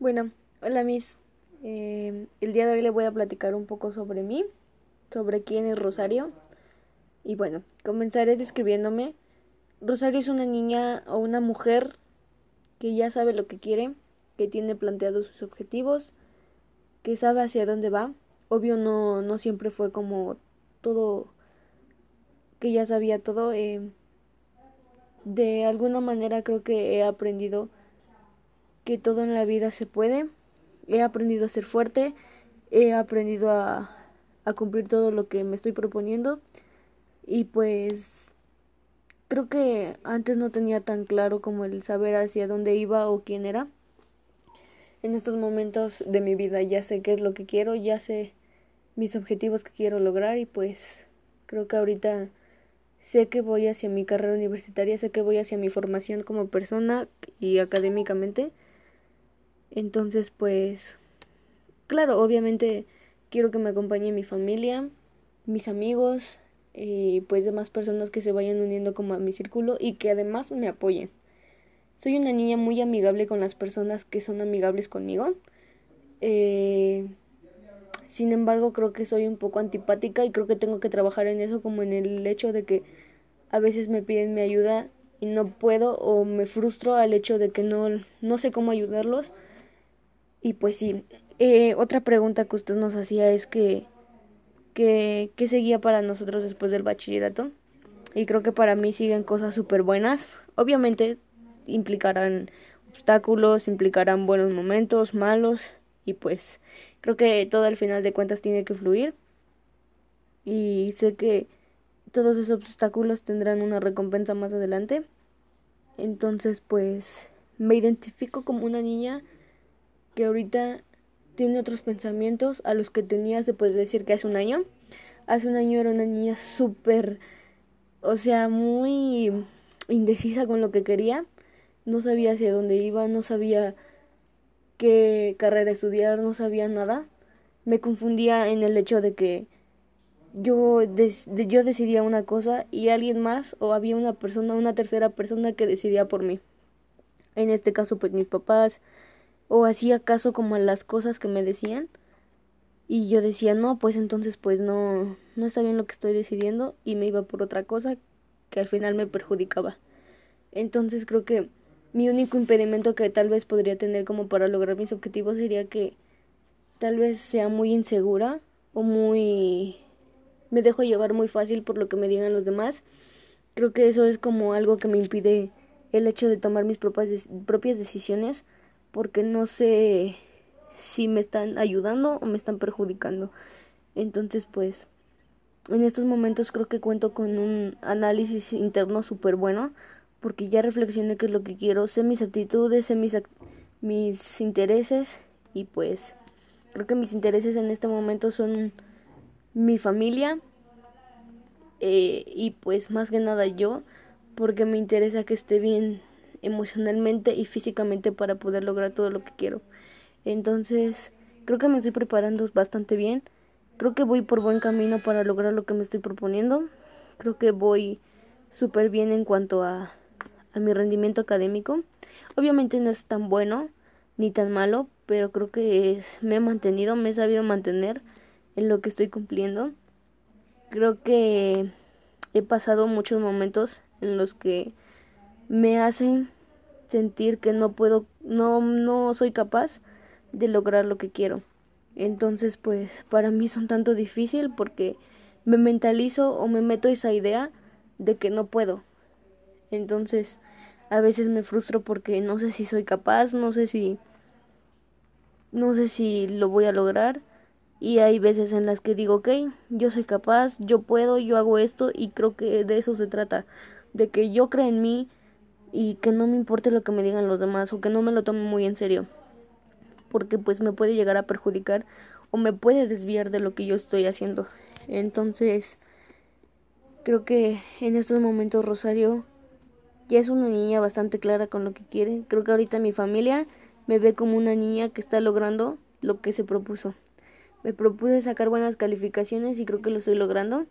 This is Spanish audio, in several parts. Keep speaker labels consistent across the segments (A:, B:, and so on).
A: Bueno, hola Miss. Eh, el día de hoy le voy a platicar un poco sobre mí, sobre quién es Rosario. Y bueno, comenzaré describiéndome. Rosario es una niña o una mujer que ya sabe lo que quiere, que tiene planteados sus objetivos, que sabe hacia dónde va. Obvio no, no siempre fue como todo, que ya sabía todo. Eh, de alguna manera creo que he aprendido que todo en la vida se puede. He aprendido a ser fuerte, he aprendido a, a cumplir todo lo que me estoy proponiendo y pues creo que antes no tenía tan claro como el saber hacia dónde iba o quién era. En estos momentos de mi vida ya sé qué es lo que quiero, ya sé mis objetivos que quiero lograr y pues creo que ahorita sé que voy hacia mi carrera universitaria, sé que voy hacia mi formación como persona y académicamente. Entonces, pues, claro, obviamente quiero que me acompañe mi familia, mis amigos y pues demás personas que se vayan uniendo como a mi círculo y que además me apoyen. Soy una niña muy amigable con las personas que son amigables conmigo. Eh, sin embargo, creo que soy un poco antipática y creo que tengo que trabajar en eso como en el hecho de que a veces me piden mi ayuda y no puedo o me frustro al hecho de que no, no sé cómo ayudarlos y pues sí, eh, otra pregunta que usted nos hacía es que, que, ¿qué seguía para nosotros después del bachillerato? Y creo que para mí siguen cosas súper buenas. Obviamente implicarán obstáculos, implicarán buenos momentos, malos, y pues creo que todo al final de cuentas tiene que fluir. Y sé que todos esos obstáculos tendrán una recompensa más adelante. Entonces pues me identifico como una niña que ahorita tiene otros pensamientos a los que tenía, se puede decir que hace un año. Hace un año era una niña súper, o sea, muy indecisa con lo que quería. No sabía hacia dónde iba, no sabía qué carrera estudiar, no sabía nada. Me confundía en el hecho de que yo, yo decidía una cosa y alguien más o había una persona, una tercera persona que decidía por mí. En este caso, pues mis papás, o hacía caso como a las cosas que me decían y yo decía no pues entonces pues no no está bien lo que estoy decidiendo y me iba por otra cosa que al final me perjudicaba. Entonces creo que mi único impedimento que tal vez podría tener como para lograr mis objetivos sería que tal vez sea muy insegura o muy me dejo llevar muy fácil por lo que me digan los demás. Creo que eso es como algo que me impide el hecho de tomar mis propias, propias decisiones porque no sé si me están ayudando o me están perjudicando. Entonces, pues, en estos momentos creo que cuento con un análisis interno súper bueno, porque ya reflexioné qué es lo que quiero, sé mis actitudes, sé mis, mis intereses y pues creo que mis intereses en este momento son mi familia eh, y pues más que nada yo, porque me interesa que esté bien emocionalmente y físicamente para poder lograr todo lo que quiero. Entonces, creo que me estoy preparando bastante bien. Creo que voy por buen camino para lograr lo que me estoy proponiendo. Creo que voy súper bien en cuanto a, a mi rendimiento académico. Obviamente no es tan bueno ni tan malo, pero creo que es, me he mantenido, me he sabido mantener en lo que estoy cumpliendo. Creo que he pasado muchos momentos en los que me hacen sentir que no puedo, no, no soy capaz de lograr lo que quiero. Entonces, pues para mí es un tanto difícil porque me mentalizo o me meto esa idea de que no puedo. Entonces, a veces me frustro porque no sé si soy capaz, no sé si no sé si lo voy a lograr y hay veces en las que digo, ok, yo soy capaz, yo puedo, yo hago esto y creo que de eso se trata, de que yo crea en mí, y que no me importe lo que me digan los demás o que no me lo tome muy en serio porque pues me puede llegar a perjudicar o me puede desviar de lo que yo estoy haciendo. Entonces creo que en estos momentos Rosario ya es una niña bastante clara con lo que quiere. Creo que ahorita mi familia me ve como una niña que está logrando lo que se propuso. Me propuse sacar buenas calificaciones y creo que lo estoy logrando.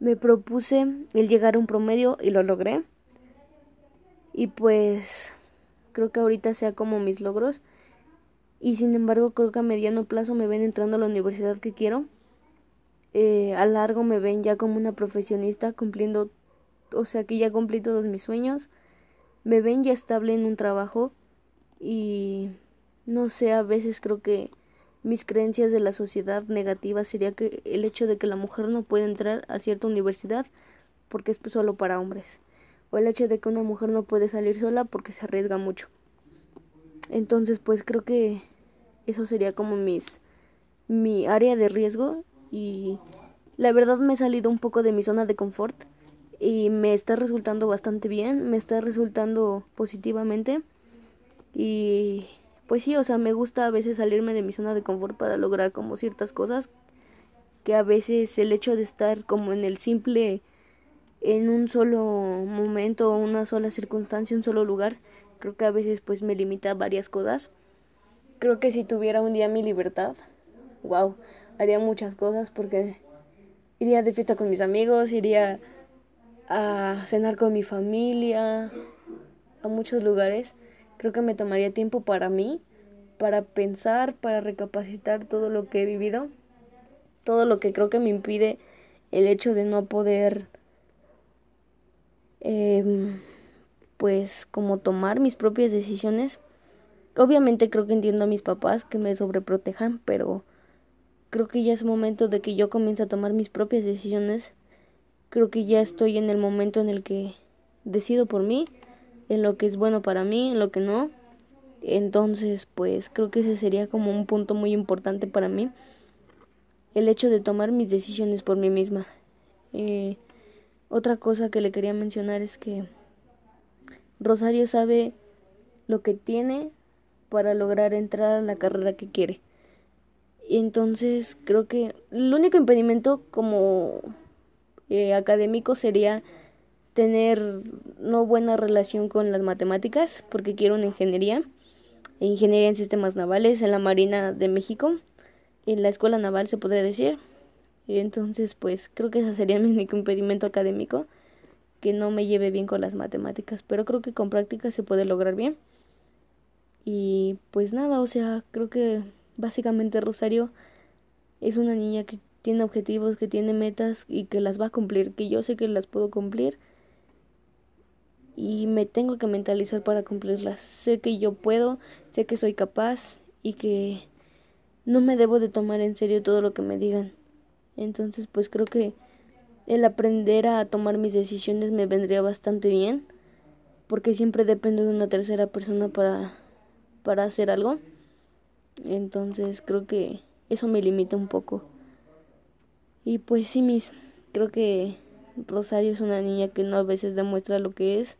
A: Me propuse el llegar a un promedio y lo logré y pues creo que ahorita sea como mis logros y sin embargo creo que a mediano plazo me ven entrando a la universidad que quiero. Eh, a largo me ven ya como una profesionista cumpliendo, o sea que ya cumplí todos mis sueños. Me ven ya estable en un trabajo y no sé, a veces creo que mis creencias de la sociedad negativa sería que el hecho de que la mujer no puede entrar a cierta universidad porque es solo para hombres o el hecho de que una mujer no puede salir sola porque se arriesga mucho. Entonces, pues creo que eso sería como mis mi área de riesgo y la verdad me he salido un poco de mi zona de confort y me está resultando bastante bien, me está resultando positivamente y pues sí, o sea, me gusta a veces salirme de mi zona de confort para lograr como ciertas cosas que a veces el hecho de estar como en el simple en un solo momento, una sola circunstancia, un solo lugar, creo que a veces pues me limita a varias cosas. Creo que si tuviera un día mi libertad, wow, haría muchas cosas porque iría de fiesta con mis amigos, iría a cenar con mi familia, a muchos lugares. Creo que me tomaría tiempo para mí, para pensar, para recapacitar todo lo que he vivido, todo lo que creo que me impide el hecho de no poder Em, pues como tomar mis propias decisiones. Obviamente creo que entiendo a mis papás que me sobreprotejan, pero creo que ya es momento de que yo comience a tomar mis propias decisiones. Creo que ya estoy en el momento en el que decido por mí, en lo que es bueno para mí, en lo que no. Entonces, pues creo que ese sería como un punto muy importante para mí. El hecho de tomar mis decisiones por mí misma. Eh, otra cosa que le quería mencionar es que Rosario sabe lo que tiene para lograr entrar a la carrera que quiere. Y entonces creo que el único impedimento como eh, académico sería tener no buena relación con las matemáticas, porque quiero una ingeniería, ingeniería en sistemas navales en la Marina de México, en la Escuela Naval se podría decir, y entonces, pues creo que ese sería mi único impedimento académico, que no me lleve bien con las matemáticas, pero creo que con práctica se puede lograr bien. Y pues nada, o sea, creo que básicamente Rosario es una niña que tiene objetivos, que tiene metas y que las va a cumplir, que yo sé que las puedo cumplir y me tengo que mentalizar para cumplirlas. Sé que yo puedo, sé que soy capaz y que no me debo de tomar en serio todo lo que me digan. Entonces, pues creo que el aprender a tomar mis decisiones me vendría bastante bien, porque siempre dependo de una tercera persona para, para hacer algo. Entonces, creo que eso me limita un poco. Y pues sí, mis, creo que Rosario es una niña que no a veces demuestra lo que es,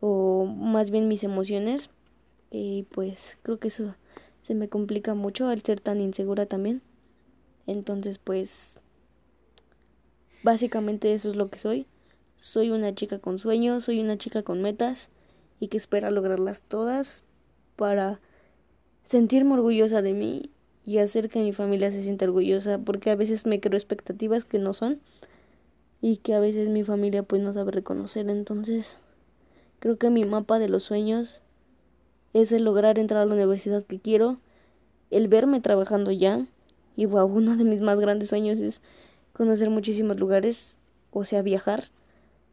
A: o más bien mis emociones. Y pues creo que eso se me complica mucho al ser tan insegura también. Entonces, pues, básicamente eso es lo que soy. Soy una chica con sueños, soy una chica con metas y que espera lograrlas todas para sentirme orgullosa de mí y hacer que mi familia se sienta orgullosa, porque a veces me creo expectativas que no son y que a veces mi familia pues no sabe reconocer. Entonces, creo que mi mapa de los sueños es el lograr entrar a la universidad que quiero, el verme trabajando ya, y wow, uno de mis más grandes sueños es conocer muchísimos lugares, o sea, viajar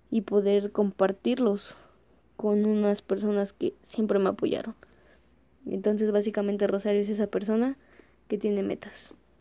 A: y poder compartirlos con unas personas que siempre me apoyaron. Entonces, básicamente Rosario es esa persona que tiene metas.